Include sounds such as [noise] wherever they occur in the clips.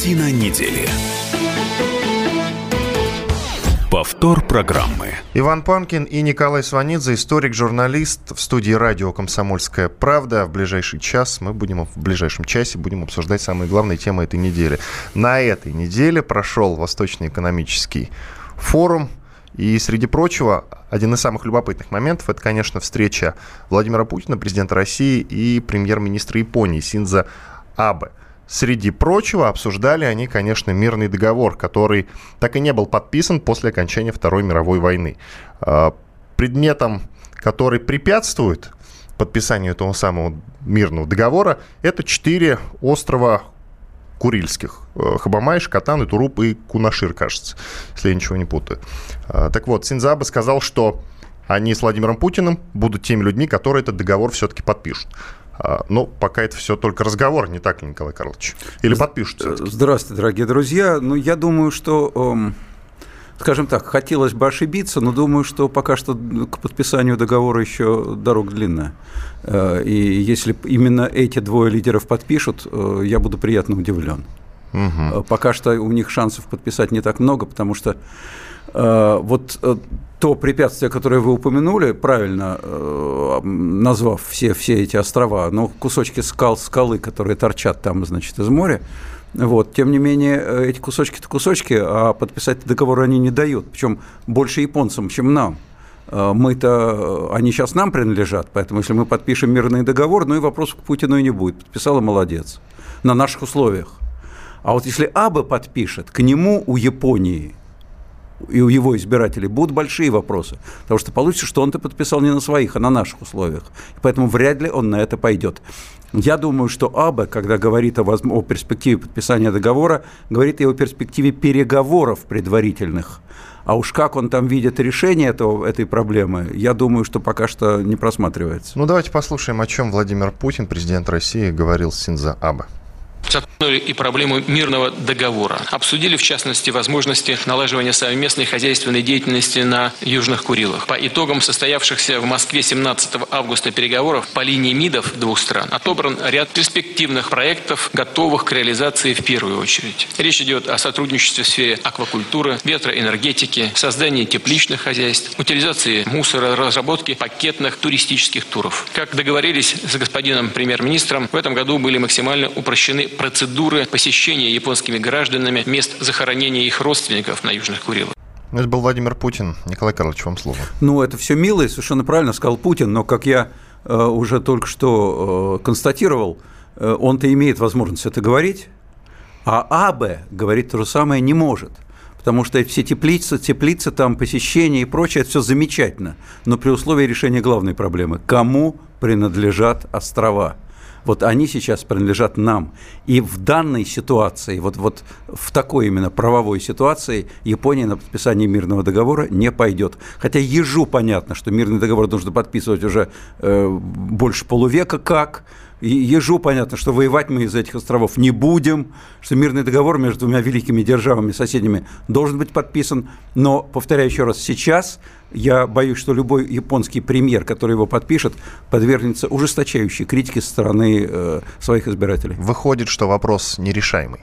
Картина недели. Повтор программы. Иван Панкин и Николай Сванидзе, историк-журналист в студии радио «Комсомольская правда». В ближайший час мы будем, в ближайшем часе будем обсуждать самые главные темы этой недели. На этой неделе прошел Восточный экономический форум. И, среди прочего, один из самых любопытных моментов – это, конечно, встреча Владимира Путина, президента России, и премьер-министра Японии Синза Абе. Среди прочего, обсуждали они, конечно, мирный договор, который так и не был подписан после окончания Второй мировой войны. А, предметом, который препятствует подписанию этого самого мирного договора, это четыре острова Курильских. Э, Хабамай, Шкатан, Туруп и Кунашир, кажется, если я ничего не путаю. А, так вот, Синзабе сказал, что они с Владимиром Путиным будут теми людьми, которые этот договор все-таки подпишут. А, ну, пока это все только разговор, не так ли, Николай Карлович? Или подпишут? Здравствуйте, дорогие друзья. Ну, я думаю, что эм, скажем так, хотелось бы ошибиться, но думаю, что пока что к подписанию договора еще дорога длинная. Э, и если именно эти двое лидеров подпишут, э, я буду приятно удивлен. Угу. Пока что у них шансов подписать не так много, потому что вот то препятствие, которое вы упомянули, правильно э, назвав все, все эти острова, но кусочки скал, скалы, которые торчат там, значит, из моря, вот. Тем не менее, э, эти кусочки-то кусочки, а подписать договор они не дают, причем больше японцам, чем нам. Э, мы-то, они сейчас нам принадлежат, поэтому если мы подпишем мирный договор, ну и вопросов к Путину и не будет. Подписала, молодец. На наших условиях. А вот если Абе подпишет, к нему у Японии – и у его избирателей будут большие вопросы. Потому что получится, что он-то подписал не на своих, а на наших условиях. Поэтому вряд ли он на это пойдет. Я думаю, что АБА, когда говорит о, о перспективе подписания договора, говорит и о перспективе переговоров предварительных. А уж как он там видит решение этого, этой проблемы, я думаю, что пока что не просматривается. Ну, давайте послушаем, о чем Владимир Путин, президент России, говорил с Синза Абе затронули и проблему мирного договора. Обсудили, в частности, возможности налаживания совместной хозяйственной деятельности на Южных Курилах. По итогам состоявшихся в Москве 17 августа переговоров по линии МИДов двух стран отобран ряд перспективных проектов, готовых к реализации в первую очередь. Речь идет о сотрудничестве в сфере аквакультуры, ветроэнергетики, создании тепличных хозяйств, утилизации мусора, разработки пакетных туристических туров. Как договорились с господином премьер-министром, в этом году были максимально упрощены процедуры посещения японскими гражданами мест захоронения их родственников на Южных Курилах. Это был Владимир Путин. Николай Карлович, вам слово. Ну, это все мило и совершенно правильно сказал Путин, но, как я э, уже только что э, констатировал, э, он-то имеет возможность это говорить, а АБ говорить то же самое не может. Потому что все теплицы, теплицы, там посещение и прочее, это все замечательно, но при условии решения главной проблемы – кому принадлежат острова – вот они сейчас принадлежат нам. И в данной ситуации, вот, вот в такой именно правовой ситуации, Япония на подписание мирного договора не пойдет. Хотя ежу понятно, что мирный договор нужно подписывать уже э, больше полувека как, Ежу понятно, что воевать мы из этих островов не будем, что мирный договор между двумя великими державами, соседями, должен быть подписан. Но, повторяю еще раз, сейчас я боюсь, что любой японский премьер, который его подпишет, подвергнется ужесточающей критике со стороны э, своих избирателей. Выходит, что вопрос нерешаемый.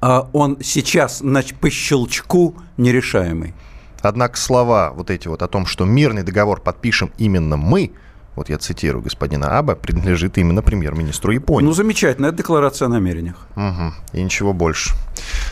А он сейчас по щелчку нерешаемый. Однако слова вот эти вот о том, что мирный договор подпишем именно мы – вот я цитирую господина Аба, принадлежит именно премьер-министру Японии. Ну, замечательно, это декларация о намерениях. Угу, и ничего больше.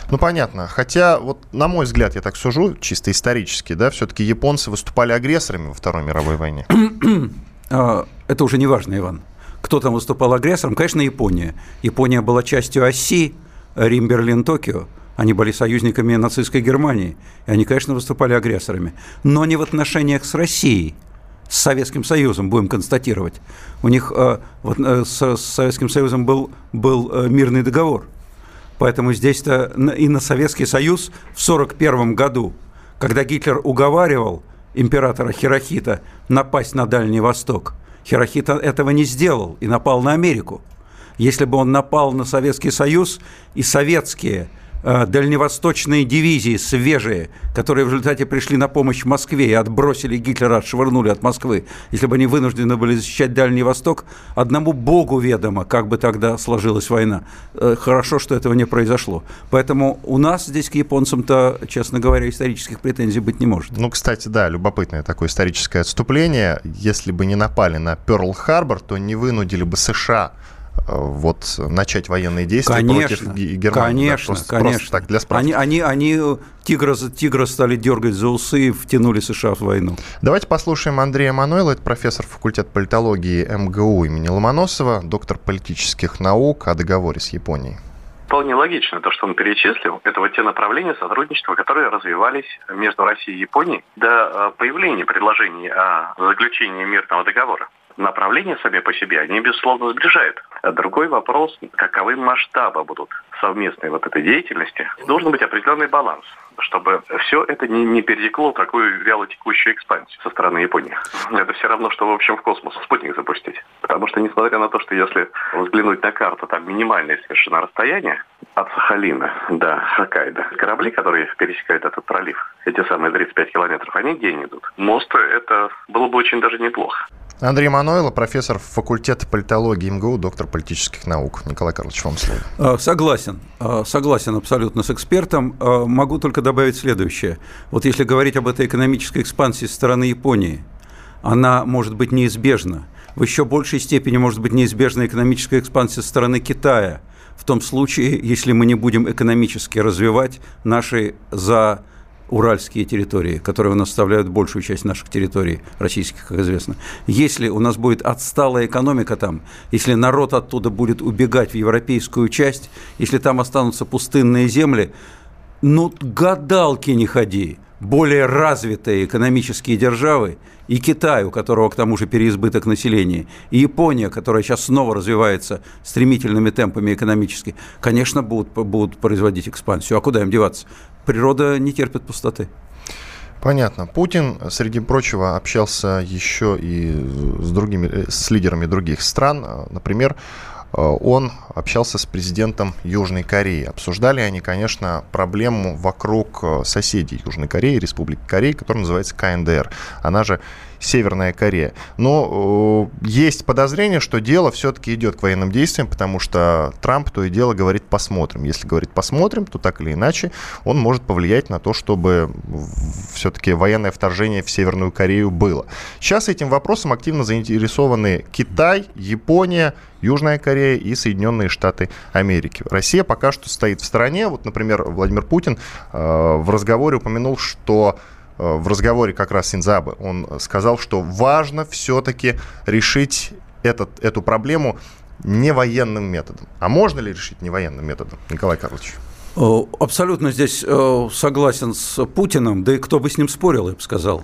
Ну, понятно. Хотя, вот на мой взгляд, я так сужу, чисто исторически, да, все-таки японцы выступали агрессорами во Второй мировой войне. [clears throat] А, это уже не важно, Иван. Кто там выступал агрессором? Конечно, Япония. Япония была частью оси Рим, Берлин, Токио. Они были союзниками нацистской Германии. И они, конечно, выступали агрессорами. Но не в отношениях с Россией – с Советским Союзом, будем констатировать. У них э, вот, э, с, с Советским Союзом был, был э, мирный договор. Поэтому здесь-то и на Советский Союз в 1941 году, когда Гитлер уговаривал императора Хирохита напасть на Дальний Восток, Хирохита этого не сделал и напал на Америку. Если бы он напал на Советский Союз, и советские дальневосточные дивизии свежие, которые в результате пришли на помощь Москве и отбросили Гитлера, отшвырнули от Москвы, если бы они вынуждены были защищать Дальний Восток, одному богу ведомо, как бы тогда сложилась война. Э, хорошо, что этого не произошло. Поэтому у нас здесь к японцам-то, честно говоря, исторических претензий быть не может. Ну, кстати, да, любопытное такое историческое отступление. Если бы не напали на Перл-Харбор, то не вынудили бы США Э, вот начать военные действия конечно, против Германии. Конечно, да, просто, конечно. Просто так для справки. Они, они, они тигра, тигра стали дергать за усы и втянули США в войну. Давайте послушаем Андрея Мануэла, это профессор факультета политологии МГУ имени Ломоносова, доктор политических наук о договоре с Японией. Вполне логично то, что он перечислил. Это вот те направления сотрудничества, которые развивались между Россией и Японией до э, появления предложений о заключении мирного договора направления сами по себе, они, безусловно, сближают. А другой вопрос, каковы масштабы будут совместной вот этой деятельности. Должен быть определенный баланс чтобы все это не, не перетекло в такую вялотекущую экспансию со стороны Японии. Это все равно, что, в общем, в космос спутник запустить. Потому что, несмотря на то, что если взглянуть на карту, там минимальное совершенно расстояние от Сахалина до Хоккайдо. Корабли, которые пересекают этот пролив, эти самые 35 километров, они где идут? Мост, это было бы очень даже неплохо. Андрей Мануйло, профессор факультета политологии МГУ, доктор политических наук. Николай Карлович, вам слово. А, согласен. А, согласен абсолютно с экспертом. А, могу только добавить следующее. Вот если говорить об этой экономической экспансии со стороны Японии, она может быть неизбежна. В еще большей степени может быть неизбежна экономическая экспансия со стороны Китая, в том случае, если мы не будем экономически развивать наши за уральские территории, которые у нас составляют большую часть наших территорий российских, как известно. Если у нас будет отсталая экономика там, если народ оттуда будет убегать в европейскую часть, если там останутся пустынные земли, ну, гадалки не ходи. Более развитые экономические державы и Китай, у которого к тому же переизбыток населения, и Япония, которая сейчас снова развивается стремительными темпами экономически, конечно, будут, будут производить экспансию. А куда им деваться? Природа не терпит пустоты. Понятно. Путин, среди прочего, общался еще и с другими, э, с лидерами других стран. Например, э, он общался с президентом Южной Кореи. Обсуждали они, конечно, проблему вокруг э, соседей Южной Кореи, Республики Кореи, которая называется КНДР. Она же Северная Корея. Но э, есть подозрение, что дело все-таки идет к военным действиям, потому что Трамп то и дело говорит «посмотрим». Если говорит «посмотрим», то так или иначе он может повлиять на то, чтобы все-таки военное вторжение в Северную Корею было. Сейчас этим вопросом активно заинтересованы Китай, Япония, Южная Корея и Соединенные Штаты Америки. Россия пока что стоит в стороне. Вот, например, Владимир Путин э, в разговоре упомянул, что в разговоре как раз Синзабы, он сказал, что важно все-таки решить этот, эту проблему не военным методом. А можно ли решить не военным методом, Николай Карлович? Э, абсолютно здесь э, согласен с Путиным, да и кто бы с ним спорил, я бы сказал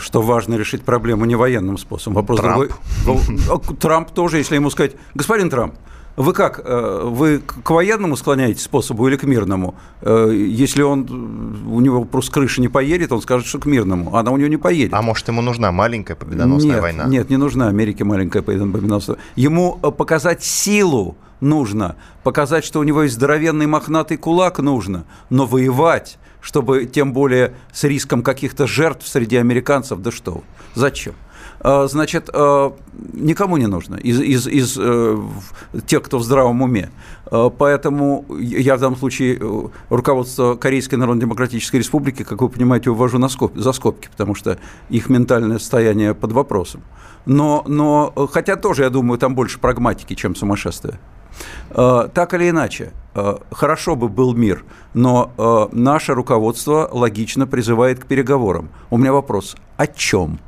что важно решить проблему не военным способом. Вопрос Трамп. другой. Трамп тоже, если ему сказать, господин Трамп, вы как? Э, вы к военному склоняетесь способу или к мирному? Э, если он, у него просто крыша не поедет, он скажет, что к мирному. Она у него не поедет. А может, ему нужна маленькая победоносная нет, война? Нет, не нужна Америке маленькая победоносная. Ему э, показать силу нужно, показать, что у него есть здоровенный мохнатый кулак нужно, но воевать, чтобы тем более с риском каких-то жертв среди американцев, да что, зачем? А, значит, а, никому не нужно из, из, из э, тех, кто в здравом уме. Поэтому я в данном случае э, руководство Корейской Народно-Демократической Республики, как вы понимаете, увожу на скоб, за скобки, потому что их ментальное состояние под вопросом. Но, но, хотя тоже, я думаю, там больше прагматики, чем сумасшествия. Так или иначе, хорошо бы был мир, но наше руководство логично призывает к переговорам. У меня вопрос, о чем?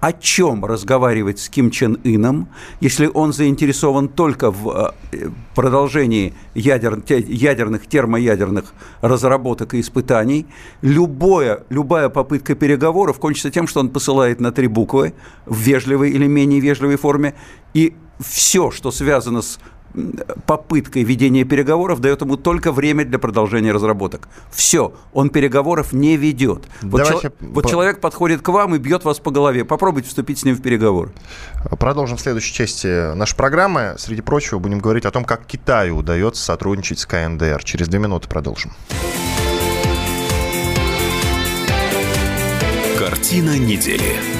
О чем разговаривать с Ким Чен Ыном, если он заинтересован только в э, продолжении ядер, ядерных, термоядерных разработок и испытаний? Любое, любая попытка переговоров кончится тем, что он посылает на три буквы в вежливой или менее вежливой форме, и все, что связано с попыткой ведения переговоров дает ему только время для продолжения разработок. Все, он переговоров не ведет. Вот, чел- вот человек подходит к вам и бьет вас по голове. Попробуйте вступить с ним в переговоры. Продолжим в следующей части нашей программы. Среди прочего будем говорить о том, как Китаю удается сотрудничать с КНДР. Через две минуты продолжим. Картина недели.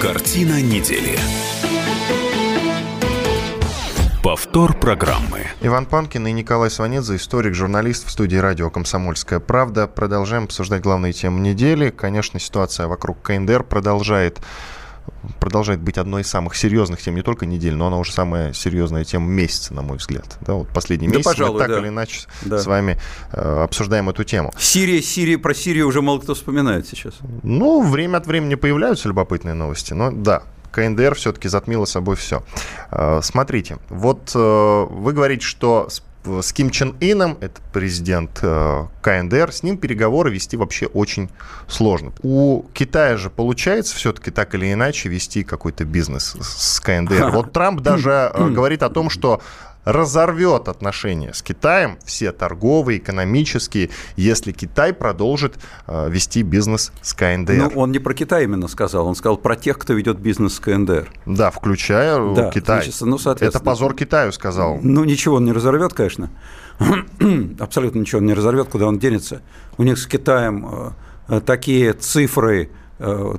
Картина недели. Повтор программы. Иван Панкин и Николай Сванидзе, историк, журналист в студии радио «Комсомольская правда». Продолжаем обсуждать главные темы недели. Конечно, ситуация вокруг КНДР продолжает продолжает быть одной из самых серьезных тем не только недели, но она уже самая серьезная тема месяца, на мой взгляд. Да, вот последний Да, месяц пожалуй, мы так да. или иначе Да. с вами э, обсуждаем эту тему. Сирия, Сирия, про Сирию уже мало кто вспоминает сейчас. Ну, время от времени появляются любопытные новости, но да, КНДР все-таки затмило собой все. Э, Смотрите, вот э, вы говорите, что с с Ким Чен Ином, это президент э, КНДР, с ним переговоры вести вообще очень сложно. У Китая же получается все-таки так или иначе вести какой-то бизнес с с КНДР. [laughs] Вот Трамп даже э, [clears throat] говорит о том, что разорвет отношения с Китаем, все торговые, экономические, если Китай продолжит э, вести бизнес с КНДР. Ну, он не про Китай именно сказал, он сказал про тех, кто ведет бизнес с КНДР. Да, включая э, Да, Китай. значит, ну. Это позор Китаю, сказал. Ну, ничего он не разорвет, конечно. [clears throat] Абсолютно ничего он не разорвет, куда он денется. У них с Китаем э, такие цифры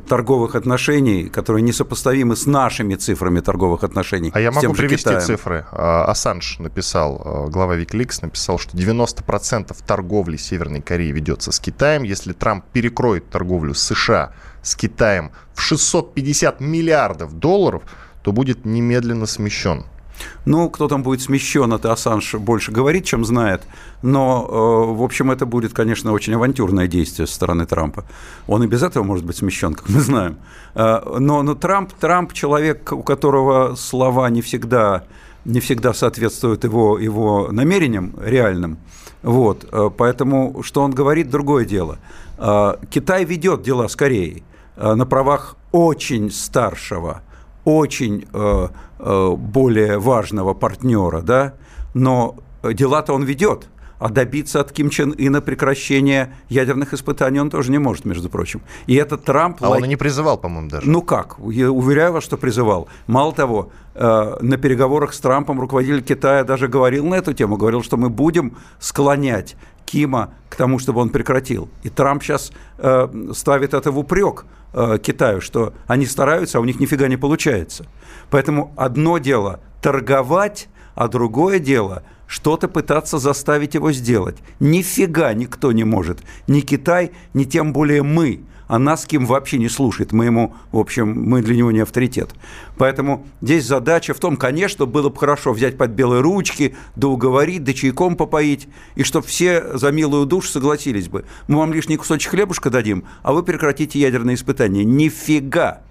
торговых отношений, которые несопоставимы с нашими цифрами торговых отношений. А я могу привести Китаем. цифры. А, Ассанж написал, а, глава Wikileaks написал, что 90% торговли Северной Кореи ведется с Китаем. Если Трамп перекроет торговлю США с Китаем в 650 миллиардов долларов, то будет немедленно смещен. Ну, кто там будет смещен, это Ассанж больше говорит, чем знает. Но, э, в общем, это будет, конечно, очень авантюрное действие со стороны Трампа. Он и без этого может быть смещен, как мы знаем. Э, Но, но Трамп, Трамп человек, у которого слова не всегда, не всегда соответствуют его, его намерениям реальным. Вот, э, поэтому, что он говорит, другое дело. Китай ведет дела с Кореей на правах очень старшего очень э, э, более важного партнера, да, но дела-то он ведет, а добиться от Ким Чен Ына прекращения ядерных испытаний он тоже не может, между прочим. И это Трамп... А он и не призывал, по-моему, даже. ну как? Я уверяю вас, что призывал. Мало того, э, на переговорах с Трампом руководитель Китая даже говорил на эту тему, говорил, что мы будем склонять Кима к тому, чтобы он прекратил. И Трамп сейчас ставит это в упрек э, Китаю, что они стараются, а у них нифига не получается. Поэтому одно дело торговать, а другое дело что-то пытаться заставить его сделать. Нифига никто не может. Ни Китай, ни тем более мы. А нас Ким вообще не слушает. Мы ему, в общем, мы для него не авторитет. Поэтому здесь задача в том, конечно, было бы хорошо взять под белые ручки, да уговорить, да чайком попоить, и чтобы все за милую душу согласились бы. Мы вам лишний кусочек хлебушка дадим, а вы прекратите ядерные испытания. Нифига!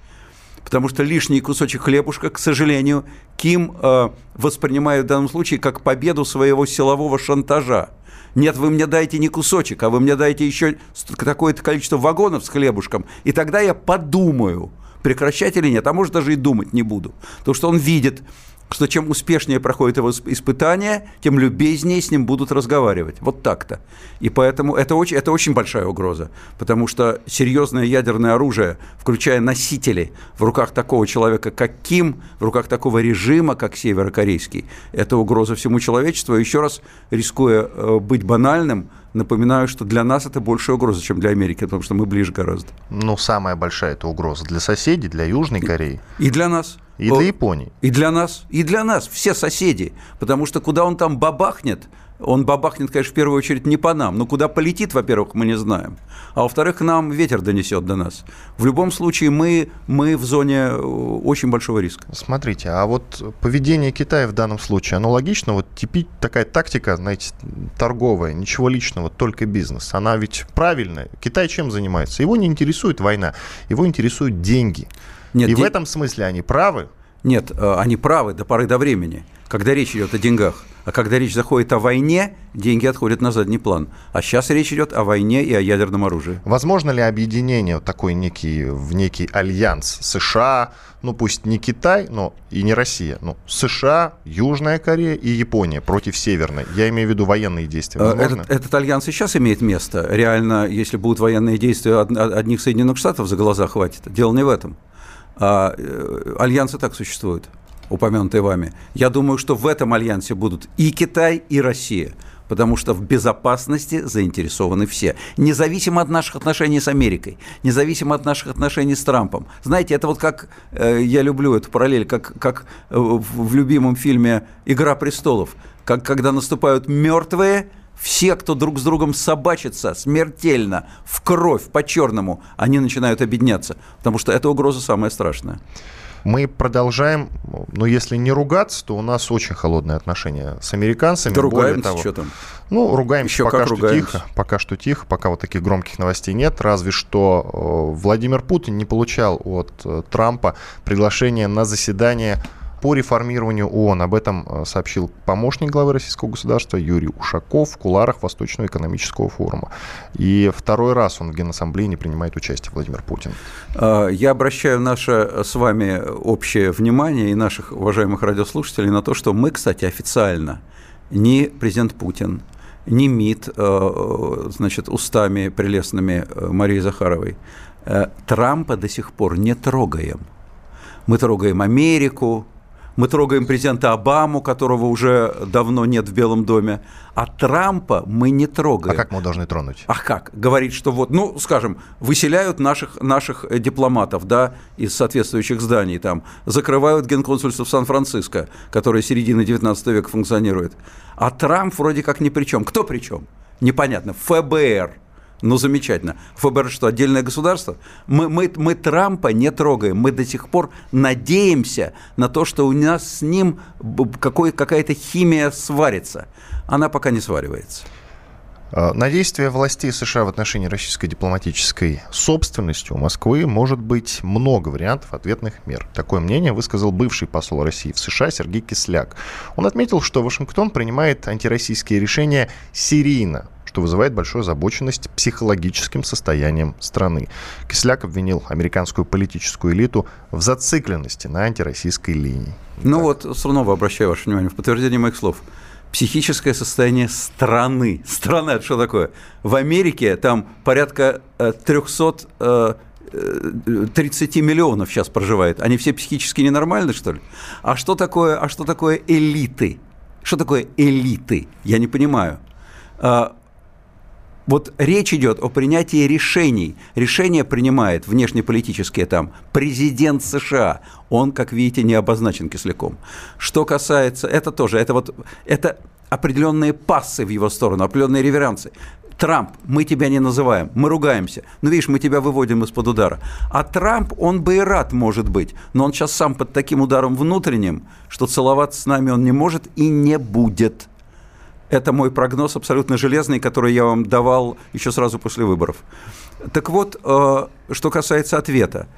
Потому что лишний кусочек хлебушка, к сожалению, Ким э, воспринимает в данном случае как победу своего силового шантажа. Нет, вы мне дайте не кусочек, а вы мне дайте еще такое-то количество вагонов с хлебушком, и тогда я подумаю, прекращать или нет, а может даже и думать не буду. Потому что он видит, что чем успешнее проходит его испытание, тем любезнее с ним будут разговаривать. Вот так-то. И поэтому это очень, это очень большая угроза, потому что серьезное ядерное оружие, включая носители в руках такого человека, как Ким, в руках такого режима, как северокорейский, это угроза всему человечеству. Еще раз, рискуя э, быть банальным, Напоминаю, что для нас это большая угроза, чем для Америки, потому что мы ближе гораздо. Ну, самая большая это угроза для соседей, для Южной Кореи. И для нас. И для Японии. И для нас. И для нас. Все соседи. Потому что куда он там бабахнет, он бабахнет, конечно, в первую очередь не по нам. Но куда полетит, во-первых, мы не знаем. А во-вторых, нам ветер донесет до нас. В любом случае, мы, мы в зоне э, очень большого риска. Смотрите, а вот поведение Китая в данном случае, оно логично? Вот теперь такая тактика, знаете, торговая, ничего личного, только бизнес. Она ведь правильная. Китай чем занимается? Его не интересует война, его интересуют деньги. Нет, И де... в этом смысле они правы? Нет, э, они правы до поры до времени, когда речь идет о деньгах. А когда речь заходит о войне, деньги отходят на задний план. А сейчас речь идет о войне и о ядерном оружии. Возможно ли объединение такой некий, в некий альянс США, ну пусть не Китай, но и не Россия, ну США, Южная Корея и Япония против Северной? Я имею в виду военные действия. Э, этот, этот альянс и сейчас имеет место. Реально, если будут военные действия, одних Соединенных Штатов за глаза хватит. Дело не в этом. А, э, альянсы так существуют упомянутые вами. Я думаю, что в этом альянсе будут и Китай, и Россия потому что в безопасности заинтересованы все. Независимо от наших отношений с Америкой, независимо от наших отношений с Трампом. Знаете, это вот как, э, я люблю эту параллель, как, как э, в, любимом фильме «Игра престолов», как когда наступают мертвые, все, кто друг с другом собачится смертельно, в кровь, по-черному, они начинают объединяться, потому что эта угроза самая страшная. Мы продолжаем, ну, если не ругаться, то у нас очень холодные отношения с американцами. Да ругаемся, того, что там? Ну, ругаемся Еще пока что ругаемся. тихо, пока что тихо, пока вот таких громких новостей нет, разве что э, Владимир Путин не получал от э, Трампа приглашение на заседание по реформированию ООН. Об этом э, сообщил помощник главы российского государства Юрий Ушаков в куларах Восточного экономического форума. И второй раз он в Генассамблее не принимает участие, Владимир Путин. А, я обращаю наше с вами общее внимание и наших уважаемых радиослушателей на то, что мы, кстати, официально ни президент Путин, ни МИД, э, значит, устами прелестными э, Марии Захаровой, Трампа до сих пор не трогаем. Мы трогаем Америку, мы трогаем президента Обаму, которого уже давно нет в Белом доме, а Трампа мы не трогаем. А как мы должны тронуть? А как? Говорит, что вот, ну, скажем, выселяют наших, наших дипломатов, да, из соответствующих зданий, там, закрывают генконсульство в Сан-Франциско, которое середины 19 века функционирует. А Трамп вроде как ни при чем. Кто при чем? Непонятно. ФБР – ну, замечательно. ФБР что, отдельное государство? Мы, мы, мы Трампа не трогаем. Мы до сих пор надеемся на то, что у нас с ним какой, какая-то химия сварится. Она пока не сваривается. А, на действия властей США в отношении российской дипломатической собственности у Москвы может быть много вариантов ответных мер. Такое мнение высказал бывший посол России в США Сергей Кисляк. Он отметил, что Вашингтон принимает антироссийские решения серийно, что вызывает большую озабоченность психологическим состоянием страны. Кисляк обвинил американскую политическую элиту в зацикленности на антироссийской линии. Ну так. вот, снова обращаю ваше внимание, в подтверждение моих слов. Психическое состояние страны. Страна, это что такое? В Америке там порядка 300 30 миллионов сейчас проживает. Они все психически ненормальны, что ли? А что такое, а что такое элиты? Что такое элиты? Я не понимаю. Вот речь идет о принятии решений. Решения принимает внешнеполитические там президент США. Он, как видите, не обозначен кисляком. Что касается, это тоже, это вот, это определенные пассы в его сторону, определенные реверансы. Трамп, мы тебя не называем, мы ругаемся. Ну, видишь, мы тебя выводим из-под удара. А Трамп, он бы и рад, может быть, но он сейчас сам под таким ударом внутренним, что целоваться с нами он не может и не будет. Это мой прогноз абсолютно железный, который я вам давал еще сразу после выборов. Так вот, э, что касается ответа.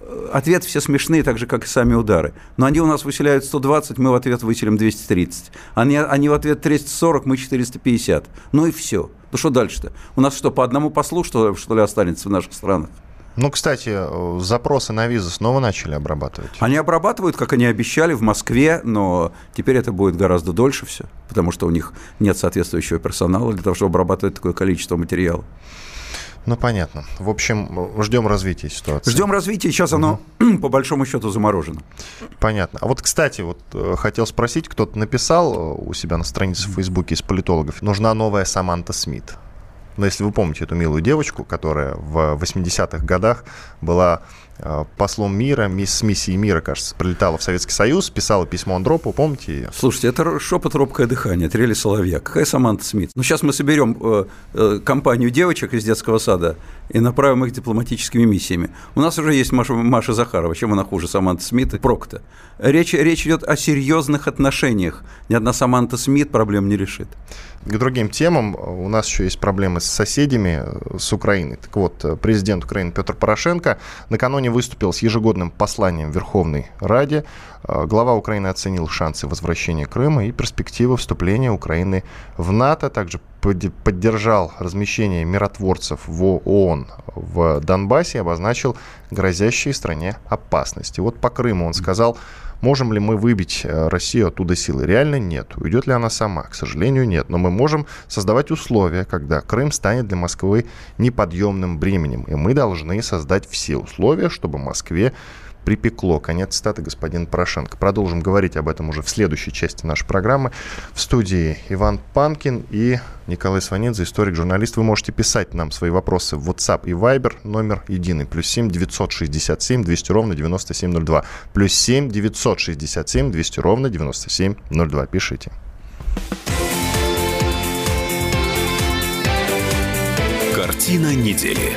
Э, ответ все смешные, так же, как и сами удары. Но они у нас выселяют 120, мы в ответ выселим 230. Они, они в ответ 340, мы 450. Ну и все. Ну что дальше-то? У нас что, по одному послу, что, что ли, останется в наших странах? Ну, кстати, э, запросы на визы снова начали обрабатывать. Они обрабатывают, как они обещали, в Москве, но теперь это будет гораздо дольше все, потому что у них нет соответствующего персонала для того, чтобы обрабатывать такое количество материала. Ну, понятно. В общем, ждем развития ситуации. Ждем развития, сейчас оно, угу. [clears throat] по большому счету, заморожено. Понятно. А вот, кстати, вот э, хотел спросить, кто-то написал э, у себя на странице в Фейсбуке из политологов, нужна новая Саманта Смит. Но если вы помните эту милую девочку, которая в 80-х годах была послом мира, с миссией мира, кажется, прилетала в Советский Союз, писала письмо Андропу, помните ее? Слушайте, это шепот робкое дыхание, трели соловья. Какая Саманта Смит? Ну, сейчас мы соберем э, э, компанию девочек из детского сада и направим их дипломатическими миссиями. У нас уже есть Маша, Маша Захарова, чем она хуже Саманта Смит и Прокта. Речь, речь идет о серьезных отношениях. Ни одна Саманта Смит проблем не решит к другим темам. У нас еще есть проблемы с соседями, с Украиной. Так вот, президент Украины Петр Порошенко накануне выступил с ежегодным посланием Верховной Раде. Глава Украины оценил шансы возвращения Крыма и перспективы вступления Украины в НАТО. Также поддержал размещение миротворцев в ООН в Донбассе и обозначил грозящие стране опасности. Вот по Крыму он сказал, Можем ли мы выбить э, Россию оттуда силы? Реально нет. Уйдет ли она сама? К сожалению, нет. Но мы можем создавать условия, когда Крым станет для Москвы неподъемным бременем. И мы должны создать все условия, чтобы Москве припекло. Конец цитаты господин Порошенко. Продолжим говорить об этом уже в следующей части нашей программы. В студии Иван Панкин и Николай Сванидзе, историк-журналист. Вы можете писать нам свои вопросы в WhatsApp и Viber, номер единый, плюс 7 967 200 ровно 9702. Плюс 7 967 200 ровно 9702. Пишите. Картина недели.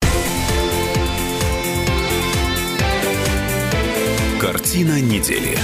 Картина недели.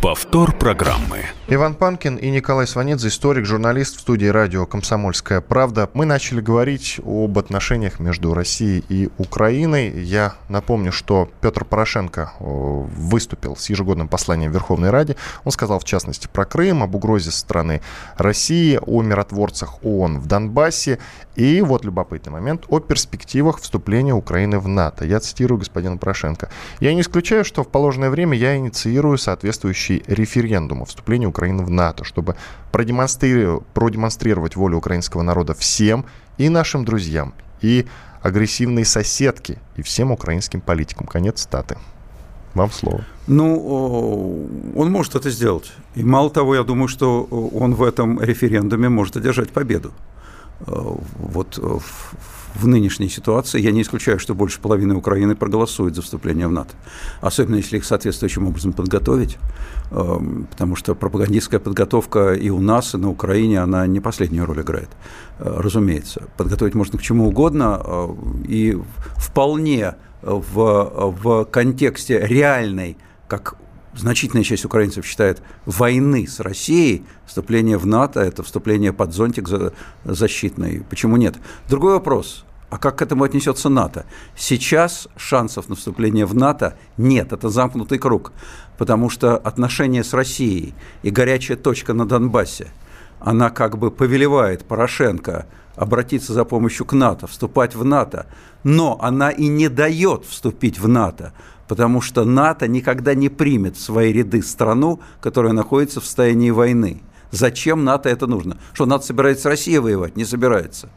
Повтор программы. Иван Панкин и Николай Сванидзе, историк, журналист в студии радио «Комсомольская правда». Мы начали говорить об отношениях между Россией и Украиной. Я напомню, что Петр Порошенко э, выступил с ежегодным посланием в Верховной Раде. Он сказал, в частности, про Крым, об угрозе со стороны России, о миротворцах ООН в Донбассе и, вот любопытный момент, о перспективах вступления Украины в НАТО. Я цитирую господина Порошенко. «Я не исключаю, что в положенное время я инициирую соответствующий референдум о вступлении Украины в НАТО, чтобы продемонстрировать, продемонстрировать волю украинского народа всем и нашим друзьям, и агрессивной соседке, и всем украинским политикам. Конец статы. Вам слово. Ну, он может это сделать. И мало того, я думаю, что он в этом референдуме может одержать победу. Э, вот в в нынешней ситуации я не исключаю, что больше половины Украины проголосует за вступление в НАТО. Особенно если их соответствующим образом подготовить, эм, потому что пропагандистская подготовка и у нас, и на Украине, она не последнюю роль играет, э, разумеется. Подготовить можно к чему угодно, э, и вполне в, в контексте реальной, как значительная часть украинцев считает войны с Россией, вступление в НАТО – это вступление под зонтик защитный. Почему нет? Другой вопрос. А как к этому отнесется НАТО? Сейчас шансов на вступление в НАТО нет, это замкнутый круг, потому что отношения с Россией и горячая точка на Донбассе, она как бы повелевает Порошенко обратиться за помощью к НАТО, вступать в НАТО, но она и не дает вступить в НАТО, потому что НАТО никогда не примет в свои ряды страну, которая находится в состоянии войны. Зачем НАТО это нужно? Что НАТО собирается Россией воевать? Не собирается.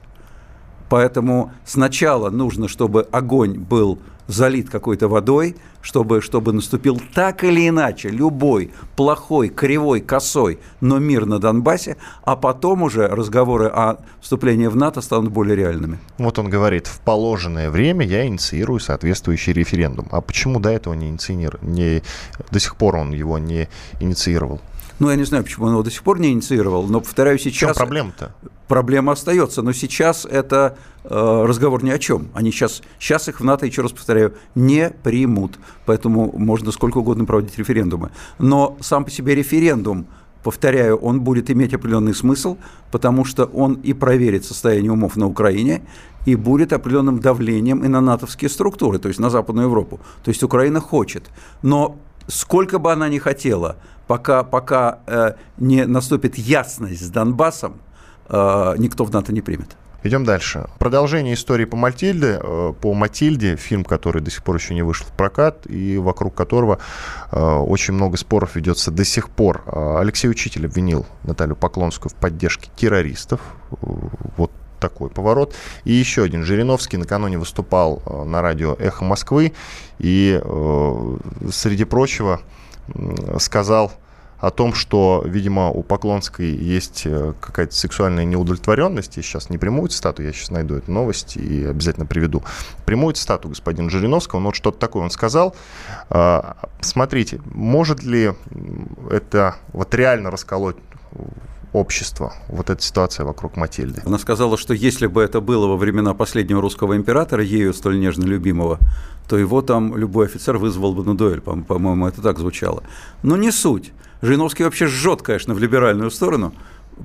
Поэтому сначала нужно, чтобы огонь был залит какой-то водой, чтобы, чтобы наступил так или иначе любой плохой, кривой, косой, но мир на Донбассе, а потом уже разговоры о вступлении в НАТО станут более реальными. Вот он говорит, в положенное время я инициирую соответствующий референдум. А почему до этого не инициировал, не, до сих пор он его не инициировал? Ну, я не знаю, почему он его до сих пор не инициировал, но, повторяю, сейчас... В чем проблема-то? Проблема остается, но сейчас это э, разговор ни о чем. Они сейчас, сейчас их в НАТО, еще раз повторяю, не примут. Поэтому можно сколько угодно проводить референдумы. Но сам по себе референдум, повторяю, он будет иметь определенный смысл, потому что он и проверит состояние умов на Украине, и будет определенным давлением и на натовские структуры, то есть на Западную Европу. То есть Украина хочет. Но сколько бы она ни хотела, пока, пока э, не наступит ясность с Донбассом, э, никто в НАТО не примет. Идем дальше. Продолжение истории по Матильде, э, по Матильде, фильм, который до сих пор еще не вышел в прокат, и вокруг которого э, очень много споров ведется до сих пор. Э, Алексей Учитель обвинил Наталью Поклонскую в поддержке террористов. Вот такой поворот. И еще один. Жириновский накануне выступал на радио «Эхо Москвы» и, среди прочего, сказал о том, что, видимо, у Поклонской есть э, какая-то сексуальная неудовлетворенность. Я сейчас не прямую цитату, я сейчас найду эту новость и обязательно приведу. Прямую цитату господина Жириновского, но вот что-то такое он сказал. А, смотрите, может ли это вот реально расколоть общество, вот эта ситуация вокруг Матильды. Она сказала, что если бы это было во времена последнего русского императора, ею столь нежно любимого, то его там любой офицер вызвал бы на дуэль, по-моему, это так звучало. Но не суть. Жириновский вообще жжет, конечно, в либеральную сторону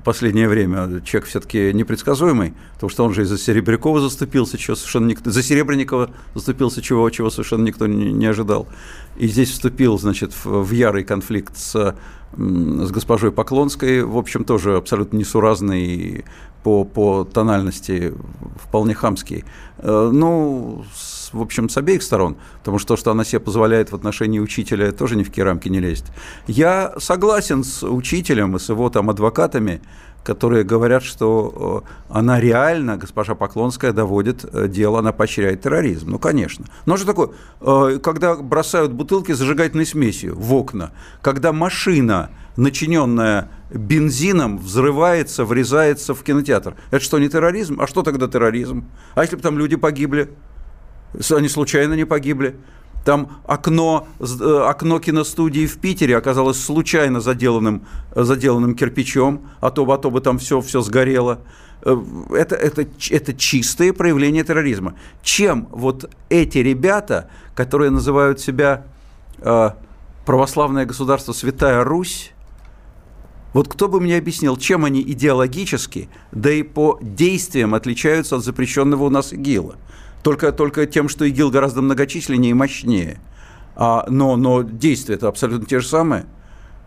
последнее время. Человек все-таки непредсказуемый, потому что он же и за Серебрякова заступился, чего совершенно никто, за Серебренникова заступился, чего, чего совершенно никто не, не ожидал. И здесь вступил, значит, в, в ярый конфликт с, с госпожой Поклонской, в общем, тоже абсолютно несуразный по, по тональности, вполне хамский. Э, в общем, с обеих сторон, потому что то, что она себе позволяет в отношении учителя, тоже ни в какие рамки не лезет. Я согласен с учителем и с его там адвокатами, которые говорят, что э, она реально, госпожа Поклонская, доводит э, дело, она поощряет терроризм. Ну, конечно. Но что такое, э, когда бросают бутылки зажигательной смесью в окна, когда машина, начиненная бензином, взрывается, врезается в кинотеатр. Это что, не терроризм? А что тогда терроризм? А если бы там люди погибли? Они случайно не погибли. Там окно, э, окно киностудии в Питере оказалось случайно заделанным, заделанным кирпичом, а то, а то бы там все, все сгорело. Э, это, это, это чистое проявление терроризма. Чем вот эти ребята, которые называют себя э, православное государство Святая Русь, вот кто бы мне объяснил, чем они идеологически, да и по действиям отличаются от запрещенного у нас ИГИЛа – только, только тем, что ИГИЛ гораздо многочисленнее и мощнее. А, но, но действия это абсолютно те же самые.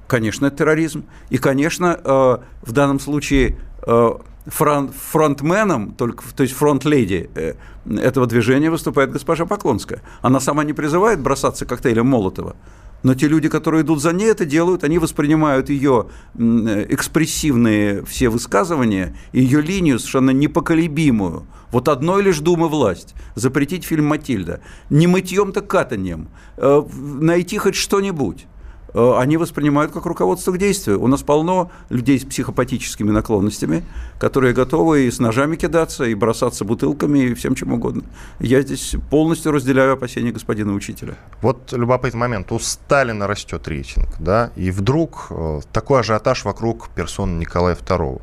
Конечно, это терроризм. И, конечно, э, в данном случае э, фронт, фронтменом, только, то есть фронт-леди э, этого движения выступает госпожа Поклонская. Она сама не призывает бросаться коктейлем Молотова, но те люди, которые идут за ней, это делают, они воспринимают ее экспрессивные все высказывания, ее линию совершенно непоколебимую. Вот одной лишь думы власть – запретить фильм «Матильда». Не мытьем, так катанием. Э, найти хоть что-нибудь они воспринимают как руководство к действию. У нас полно людей с психопатическими наклонностями, которые готовы и с ножами кидаться, и бросаться бутылками, и всем чем угодно. Я здесь полностью разделяю опасения господина учителя. Вот любопытный момент. У Сталина растет рейтинг, да, и вдруг э, такой ажиотаж вокруг персоны Николая II.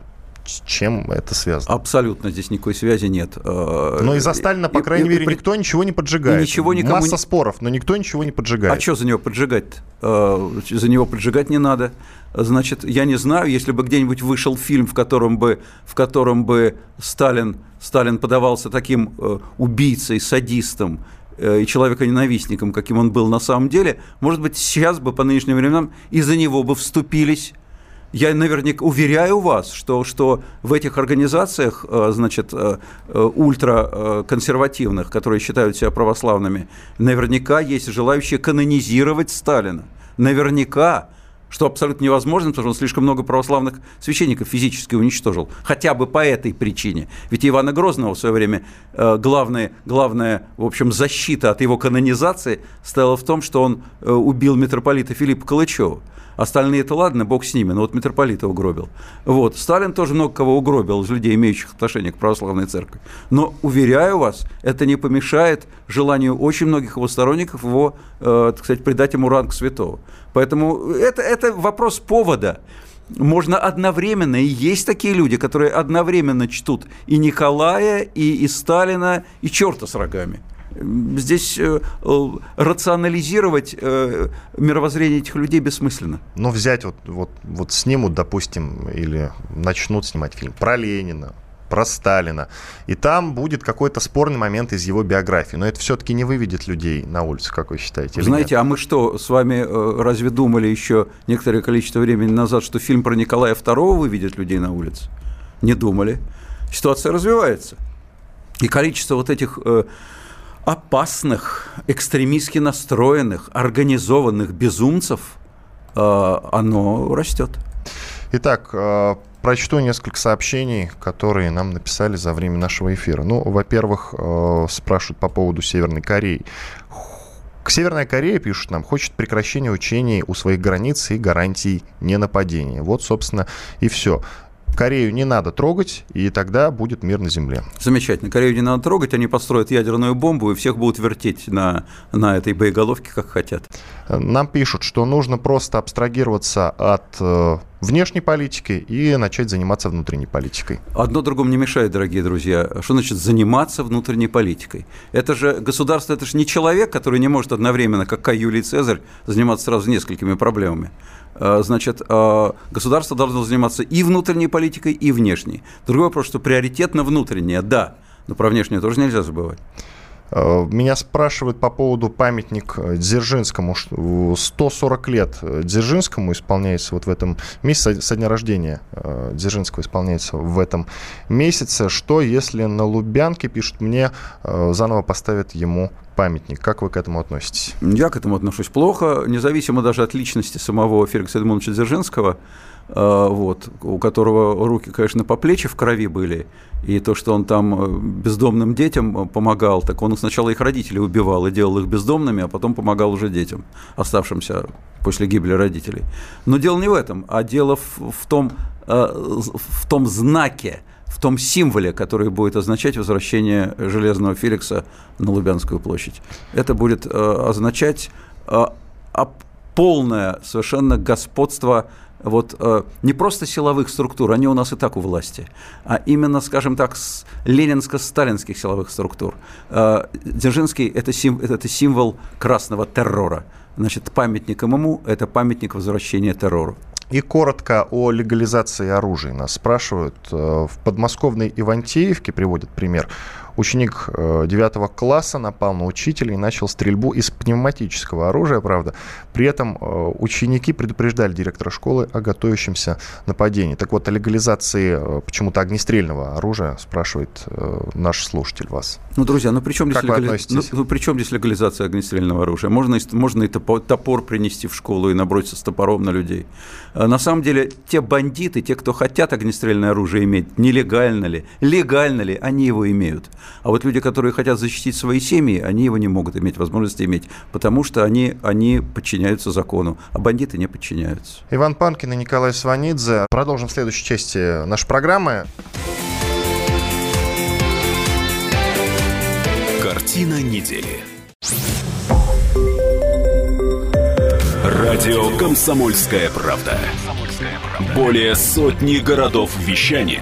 Чем это связано? Абсолютно здесь никакой связи нет. Э, но из-за Сталина, по крайней и, мере, и, никто ничего не поджигает. Ничего никому... Масса споров, но никто ничего не поджигает. А что за него поджигать? Э, за него поджигать не надо. Значит, я не знаю, если бы где-нибудь вышел фильм, в котором бы, в котором бы Сталин, Сталин подавался таким э, убийцей, садистом, и человеконенавистником, каким он был на самом деле, может быть, сейчас бы по нынешним временам из-за него бы вступились я наверняка уверяю вас, что, что в этих организациях, э, значит, э, э, ультраконсервативных, которые считают себя православными, наверняка есть желающие канонизировать Сталина. Наверняка что абсолютно невозможно, потому что он слишком много православных священников физически уничтожил. Хотя бы по этой причине. Ведь Ивана Грозного в свое время главная, главная в общем, защита от его канонизации стояла в том, что он убил митрополита Филиппа Калычева. Остальные это ладно, бог с ними, но вот митрополита угробил. Вот. Сталин тоже много кого угробил из людей, имеющих отношение к православной церкви. Но, уверяю вас, это не помешает желанию очень многих его сторонников его, э, так сказать, придать ему ранг святого. Поэтому это, это вопрос повода можно одновременно, и есть такие люди, которые одновременно чтут и Николая, и, и Сталина, и черта с рогами. Здесь э, э, рационализировать э, мировоззрение этих людей бессмысленно. Но взять вот, вот, вот снимут, допустим, или начнут снимать фильм про Ленина, про Сталина. И там будет какой-то спорный момент из его биографии. Но это все-таки не выведет людей на улицу, как вы считаете? Знаете, нет? а мы что, с вами разве думали еще некоторое количество времени назад, что фильм про Николая II выведет людей на улицу? Не думали. ситуация развивается. И количество вот этих э, опасных, экстремистски настроенных, организованных безумцев, э, оно растет. Итак, э, прочту несколько сообщений, которые нам написали за время нашего эфира. Ну, во-первых, э, спрашивают по поводу Северной Кореи. Северная Корея, пишут нам, хочет прекращения учений у своих границ и гарантий ненападения. Вот, собственно, и все. Корею не надо трогать, и тогда будет мир на Земле. Замечательно. Корею не надо трогать, они построят ядерную бомбу, и всех будут вертеть на, на этой боеголовке, как хотят. Нам пишут, что нужно просто абстрагироваться от э, внешней политики и начать заниматься внутренней политикой. Одно другому не мешает, дорогие друзья. Что значит заниматься внутренней политикой? Это же государство, это же не человек, который не может одновременно, как Кай Юлий Цезарь, заниматься сразу несколькими проблемами. Э, значит, э, государство должно заниматься и внутренней политикой, и внешней. Другой вопрос, что приоритетно внутреннее, да, но про внешнее тоже нельзя забывать. Э, меня спрашивают по поводу памятник Дзержинскому. 140 лет Дзержинскому исполняется вот в этом месяце, со дня рождения Дзержинского исполняется в этом месяце. Что, если на Лубянке, пишут мне, заново поставят ему памятник. Как вы к этому относитесь? Я к этому отношусь плохо, независимо даже от личности самого Феликса Эдмоновича Дзержинского, э, вот, у которого руки, конечно, по плечи в крови были, и то, что он там э, бездомным детям помогал, так он сначала их родителей убивал и делал их бездомными, а потом помогал уже детям, оставшимся после гибели родителей. Но дело не в этом, а дело в, в, том, э, в том знаке, в том символе, который будет означать возвращение Железного Феликса на Лубянскую площадь. Это будет э, означать э, полное совершенно господство вот э, не просто силовых структур, они у нас и так у власти, а именно, скажем так, с ленинско-сталинских силовых структур. Э, Дзержинский это, сим, это символ красного террора. Значит, памятник ММУ – это памятник возвращения террору. И коротко о легализации оружия нас спрашивают. Э, в подмосковной Ивантеевке приводят пример. Ученик 9 э, класса напал на учителя и начал стрельбу из пневматического оружия, правда. При этом э, ученики предупреждали директора школы о готовящемся нападении. Так вот, о легализации почему-то огнестрельного оружия спрашивает наш слушатель вас. Ну, друзья, ну при чем здесь, легали... ну, ну, при чем здесь легализация огнестрельного оружия? Можно, можно и топор принести в школу и наброситься с топором на людей. А на самом деле, те бандиты, те, кто хотят огнестрельное оружие иметь, нелегально ли, легально ли, они его имеют. А вот люди, которые хотят защитить свои семьи, они его не могут иметь, возможности иметь, потому что они, они подчиняются закону, а бандиты не подчиняются. Иван Панкин и Николай Сванидзе. Продолжим в следующей части нашей программы. Картина недели. Радио «Комсомольская правда». Более сотни городов вещания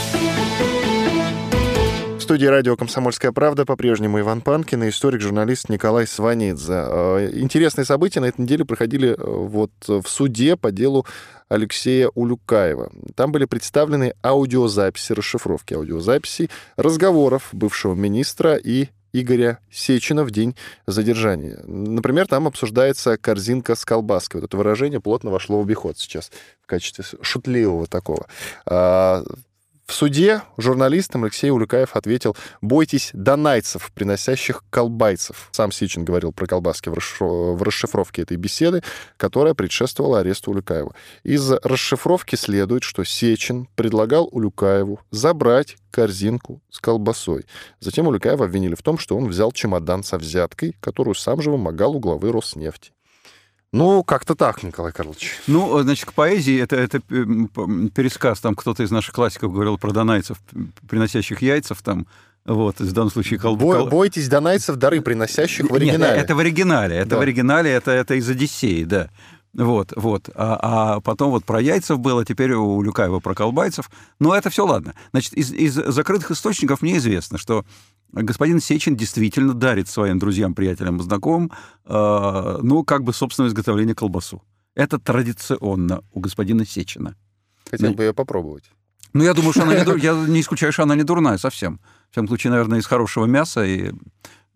Студии радио «Комсомольская правда» по-прежнему Иван Панкин и историк-журналист Николай Сванидзе. Э, интересные события на этой неделе проходили э, вот в суде по делу Алексея Улюкаева. Там были представлены аудиозаписи, расшифровки аудиозаписей разговоров бывшего министра и Игоря Сечина в день задержания. Например, там обсуждается корзинка с колбаской. Вот это выражение плотно вошло в обиход сейчас в качестве шутливого такого. В суде журналистам Алексей Улюкаев ответил, бойтесь донайцев, приносящих колбайцев. Сам Сичин говорил про колбаски в расшифровке этой беседы, которая предшествовала аресту Улюкаева. Из расшифровки следует, что Сечин предлагал Улюкаеву забрать корзинку с колбасой. Затем Улюкаева обвинили в том, что он взял чемодан со взяткой, которую сам же вымогал у главы Роснефти. Ну, как-то так, Николай Карлович. Ну, значит, к поэзии это, это пересказ. Там кто-то из наших классиков говорил про донайцев, приносящих яйцев там. Вот, в данном случае колбу... Бойтесь донайцев, дары приносящих в оригинале. Нет, это в оригинале. Это да. в оригинале, это, это из Одиссеи, да. Вот, вот. А, а потом вот про яйцев было, теперь у Люкаева про колбайцев. Но это все ладно. Значит, из, из закрытых источников мне известно, что господин Сечин действительно дарит своим друзьям, приятелям и знакомым, э, ну, как бы собственное изготовление колбасу. Это традиционно у господина Сечина. Хотел бы ее попробовать. Ну, я думаю, что она не дур... [laughs] я не исключаю, что она не дурная совсем. В всяком случае, наверное, из хорошего мяса и,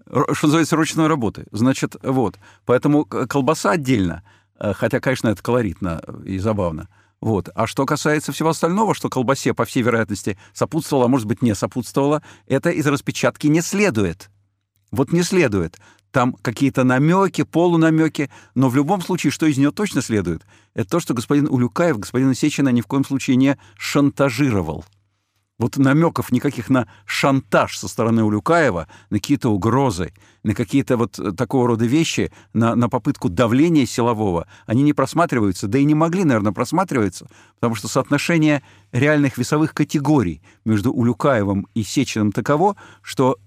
что называется, ручной работы. Значит, вот. Поэтому колбаса отдельно, хотя, конечно, это колоритно и забавно. Вот. А что касается всего остального, что колбасе, по всей вероятности, сопутствовало, а может быть, не сопутствовало, это из распечатки не следует. Вот не следует. Там какие-то намеки, полунамеки, но в любом случае, что из нее точно следует, это то, что господин Улюкаев господина Сечина ни в коем случае не шантажировал. Вот намеков никаких на шантаж со стороны Улюкаева, на какие-то угрозы, на какие-то вот э, такого рода вещи, на, на попытку давления силового, они не просматриваются, да и не могли, наверное, просматриваться, потому что соотношение реальных весовых категорий между Улюкаевым и Сечиным таково, что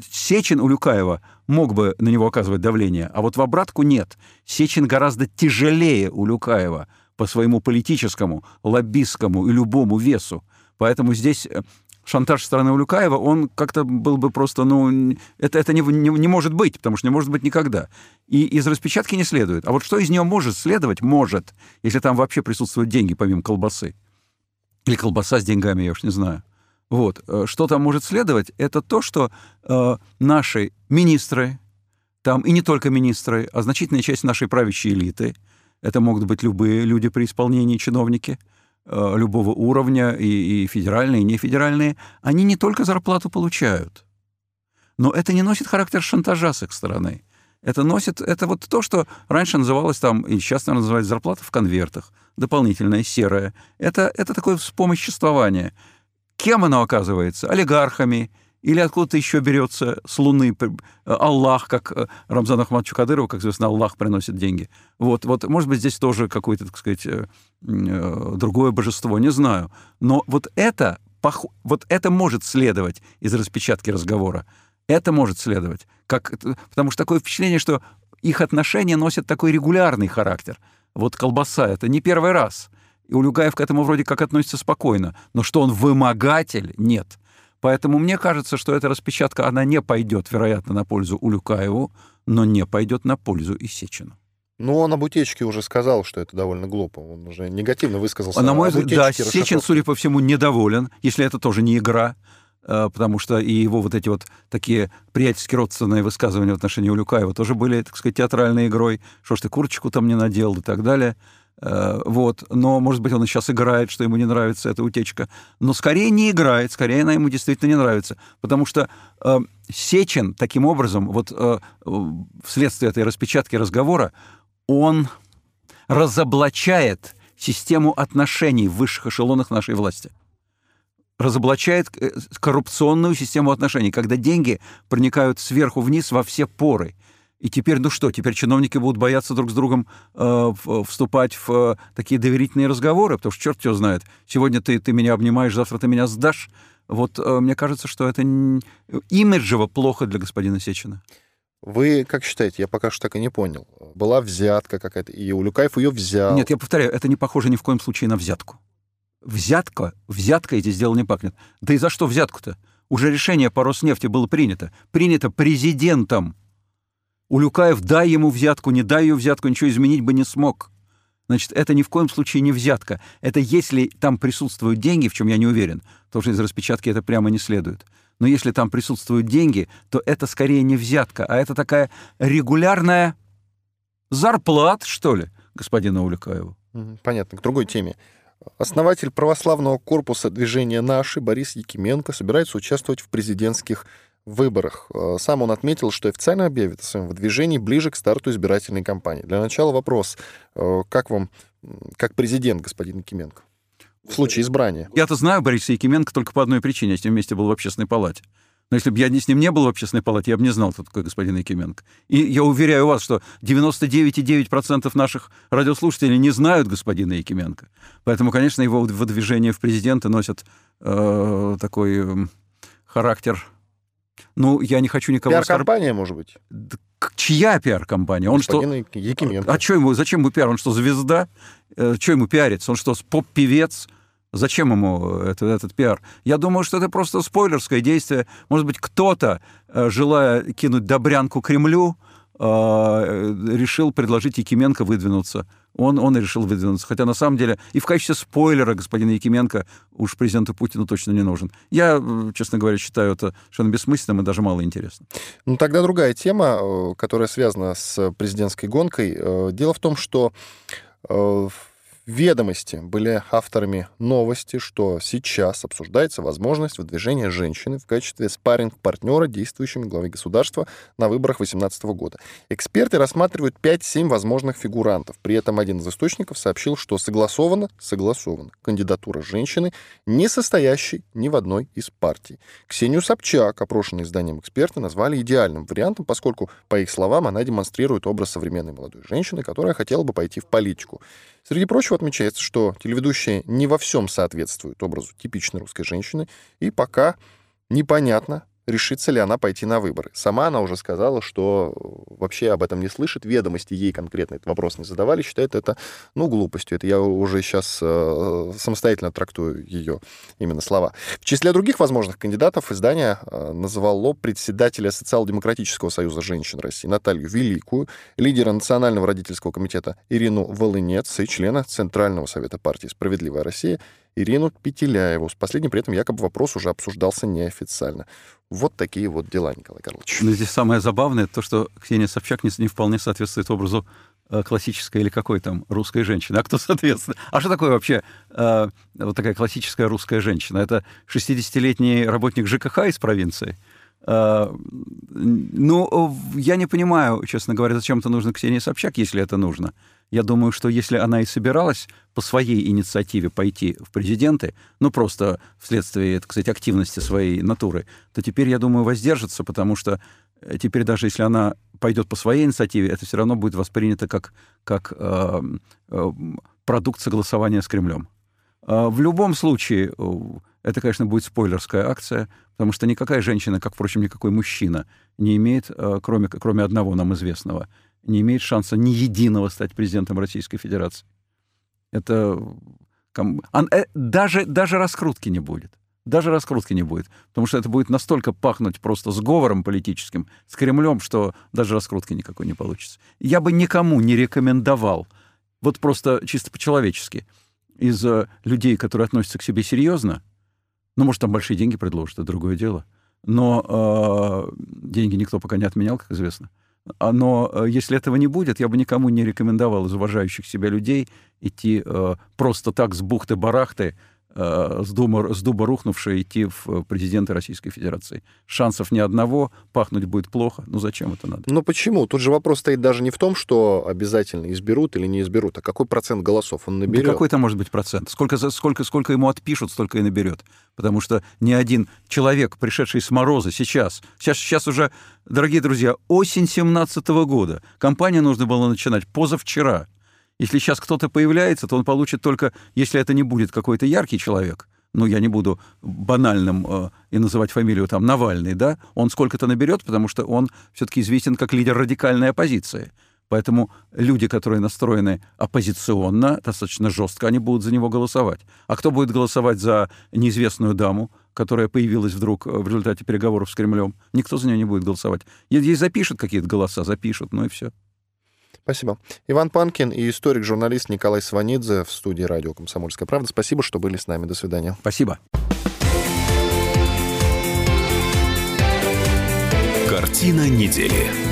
Сечин Улюкаева мог бы на него оказывать давление, а вот в обратку нет. Сечин гораздо тяжелее Улюкаева по своему политическому, лоббистскому и любому весу. Поэтому здесь э, шантаж стороны Улюкаева, он как-то был бы просто, ну, это, это не, не, не может быть, потому что не может быть никогда. И из распечатки не следует. А вот что из нее может следовать? Может, если там вообще присутствуют деньги, помимо колбасы. Или колбаса с деньгами, я уж не знаю. Вот. Э, что там может следовать? Это то, что э, наши министры, там и не только министры, а значительная часть нашей правящей элиты, это могут быть любые люди при исполнении, чиновники – любого уровня, и, и федеральные, и нефедеральные, они не только зарплату получают, но это не носит характер шантажа с их стороны. Это носит, это вот то, что раньше называлось там, и сейчас, наверное, называется зарплата в конвертах, дополнительная, серая. Это, это такое вспомоществование. Кем оно оказывается? Олигархами, или откуда-то еще берется с Луны э, Аллах, как э, Рамзан Ахмадовичу Кадырову, как известно, Аллах приносит деньги. Вот, вот, может быть, здесь тоже какое-то, так сказать, э, другое божество, не знаю. Но вот это, вот это может следовать из распечатки разговора. Это может следовать. Как, потому что такое впечатление, что их отношения носят такой регулярный характер. Вот колбаса — это не первый раз. И Улюгаев к этому вроде как относится спокойно. Но что он вымогатель — нет. Поэтому мне кажется, что эта распечатка, она не пойдет, вероятно, на пользу Улюкаеву, но не пойдет на пользу и Сечину. Ну, он об утечке уже сказал, что это довольно глупо. Он уже негативно высказался. На мой взгляд, да, Сечин, судя по всему, недоволен, если это тоже не игра, э, потому что и его вот эти вот такие приятельски родственные высказывания в отношении Улюкаева тоже были, так сказать, театральной игрой. Что ж ты курочку там не надел и так далее. Э, вот. Но, может быть, он сейчас играет, что ему не нравится эта утечка. Но скорее не играет, скорее она ему действительно не нравится. Потому что э, Сечин таким образом, вот э, вследствие этой распечатки разговора, он разоблачает систему отношений в высших эшелонах нашей власти разоблачает э, коррупционную систему отношений, когда деньги проникают сверху вниз во все поры. И теперь, ну что, теперь чиновники будут бояться друг с другом э, вступать в э, такие доверительные разговоры, потому что черт его знает, сегодня ты, ты меня обнимаешь, завтра ты меня сдашь. Вот э, мне кажется, что это имиджево плохо для господина Сечина. Вы как считаете? Я пока что так и не понял. Была взятка какая-то, и Улюкаев ее взял. Нет, я повторяю, это не похоже ни в коем случае на взятку. Взятка, взятка эти сделал не пахнет. Да и за что взятку-то? Уже решение по Роснефти было принято. Принято президентом Улюкаев, дай ему взятку, не дай ее взятку, ничего изменить бы не смог. Значит, это ни в коем случае не взятка. Это если там присутствуют деньги, в чем я не уверен, потому что из распечатки это прямо не следует. Но если там присутствуют деньги, то это скорее не взятка, а это такая регулярная зарплата, что ли, господина Улюкаева. Понятно. К другой теме. Основатель православного корпуса движения «Наши» Борис Якименко собирается участвовать в президентских выборах. Э, сам он отметил, что официально объявит о своем выдвижении ближе к старту избирательной кампании. Для начала вопрос. Э, как вам, как президент, господин Якименко, в случае избрания? Я-то знаю Бориса Якименко только по одной причине. Я с ним вместе был в общественной палате. Но если бы я с ним не был в общественной палате, я бы не знал, кто такой господин Якименко. И я уверяю вас, что 99,9% наших радиослушателей не знают господина Якименко. Поэтому, конечно, его выдвижение в президенты носит э, такой э, характер ну, я не хочу никого... Пиар-компания, может быть? Чья пиар-компания? Он что... Якименко. А что ему, зачем ему пиар? Он что, звезда? Э, что ему пиариться? Он что, поп-певец? Зачем ему это, этот пиар? Я думаю, что это просто спойлерское действие. Может быть, кто-то, э, желая кинуть добрянку Кремлю, э, решил предложить Якименко выдвинуться. Он, он и решил выдвинуться. Хотя на самом деле и в качестве спойлера господин Якименко уж президенту Путину точно не нужен. Я, честно говоря, считаю это совершенно бессмысленным и даже мало интересно. Ну тогда другая тема, э, которая связана с президентской гонкой. Дело в том, что Ведомости были авторами новости, что сейчас обсуждается возможность выдвижения женщины в качестве спарринг-партнера действующими главы государства на выборах 2018 года. Эксперты рассматривают 5-7 возможных фигурантов. При этом один из источников сообщил, что согласована, согласована кандидатура женщины, не состоящей ни в одной из партий. Ксению Собчак, опрошенный изданием эксперты, назвали идеальным вариантом, поскольку, по их словам, она демонстрирует образ современной молодой женщины, которая хотела бы пойти в политику. Среди прочего отмечается, что телеведущая не во всем соответствует образу типичной русской женщины, и пока непонятно, решится ли она пойти на выборы. Сама она уже сказала, что э, вообще об этом не слышит, ведомости ей конкретно этот вопрос не задавали, считает это, ну, глупостью. Это я уже сейчас э, самостоятельно трактую ее именно слова. В числе других возможных кандидатов издание э, называло председателя Социал-демократического союза женщин России Наталью Великую, лидера Национального родительского комитета Ирину Волынец и члена Центрального совета партии «Справедливая Россия» Ирину Петеляеву. С последним при этом якобы вопрос уже обсуждался неофициально. Вот такие вот дела, Николай Карлович. Но здесь самое забавное, то, что Ксения Собчак не, не вполне соответствует образу э, классической или какой там русской женщины. А кто соответствует? А что такое вообще э, вот такая классическая русская женщина? Это 60-летний работник ЖКХ из провинции? Э, ну, я не понимаю, честно говоря, зачем это нужно Ксении Собчак, если это нужно. Я думаю, что если она и собиралась по своей инициативе пойти в президенты, ну просто вследствие, так сказать, активности своей натуры, то теперь, я думаю, воздержится, потому что э, теперь даже если она пойдет по своей инициативе, это все равно будет воспринято как, как э, э, продукт согласования с Кремлем. Э, в любом случае, это, конечно, будет спойлерская акция, потому что никакая женщина, как, впрочем, никакой мужчина, не имеет, э, кроме, кроме одного нам известного — не имеет шанса ни единого стать президентом Российской Федерации. Это э, даже, даже раскрутки не будет. Даже раскрутки не будет. Потому что это будет настолько пахнуть просто сговором политическим с Кремлем, что даже раскрутки никакой не получится. Я бы никому не рекомендовал, вот просто чисто по-человечески, из э, людей, которые относятся к себе серьезно, ну, может, там большие деньги предложат, это другое дело. Но э, деньги никто пока не отменял, как известно. А, но э, если этого не будет, я бы никому не рекомендовал из уважающих себя людей идти э, просто так с бухты-барахты с дуба, с дуба рухнувшая идти в э, президенты Российской Федерации. Шансов ни одного, пахнуть будет плохо. Ну зачем это надо? Ну почему? Тут же вопрос стоит даже не в том, что обязательно изберут или не изберут, а какой процент голосов он наберет. Да какой там может быть процент? Сколько, сколько, сколько ему отпишут, столько и наберет. Потому что ни один человек, пришедший с мороза сейчас, сейчас, сейчас уже, дорогие друзья, осень 17 года, компания нужно было начинать позавчера – если сейчас кто-то появляется, то он получит только, если это не будет какой-то яркий человек, ну, я не буду банальным э, и называть фамилию там Навальный, да, он сколько-то наберет, потому что он все-таки известен как лидер радикальной оппозиции. Поэтому люди, которые настроены оппозиционно, достаточно жестко, они будут за него голосовать. А кто будет голосовать за неизвестную даму, которая появилась вдруг в результате переговоров с Кремлем? Никто за нее не будет голосовать. Ей запишут какие-то голоса, запишут, ну и все. Спасибо. Иван Панкин и историк-журналист Николай Сванидзе в студии радио «Комсомольская правда». Спасибо, что были с нами. До свидания. Спасибо. Картина недели.